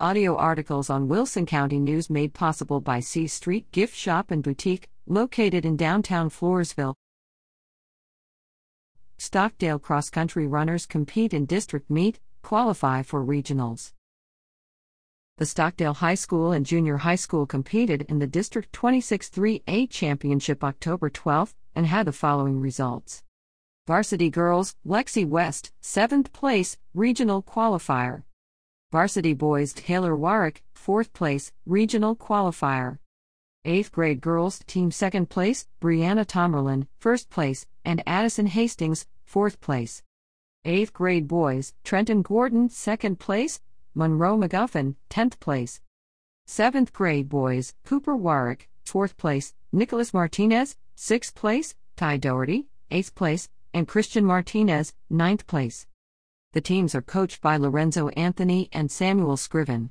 Audio articles on Wilson County News made possible by C Street Gift Shop and Boutique, located in downtown Floresville. Stockdale cross country runners compete in district meet, qualify for regionals. The Stockdale High School and Junior High School competed in the District 26 3A Championship October 12 and had the following results. Varsity Girls, Lexi West, 7th place, Regional Qualifier. Varsity Boys Taylor Warwick, 4th place, Regional Qualifier. 8th grade girls team 2nd place, Brianna Tomerlin, 1st place, and Addison Hastings, 4th place. 8th grade boys, Trenton Gordon, 2nd place, Monroe McGuffin, 10th place. 7th grade boys, Cooper Warwick, 4th place, Nicholas Martinez, 6th place, Ty Doherty, 8th place, and Christian Martinez, 9th place. The teams are coached by Lorenzo Anthony and Samuel Scriven.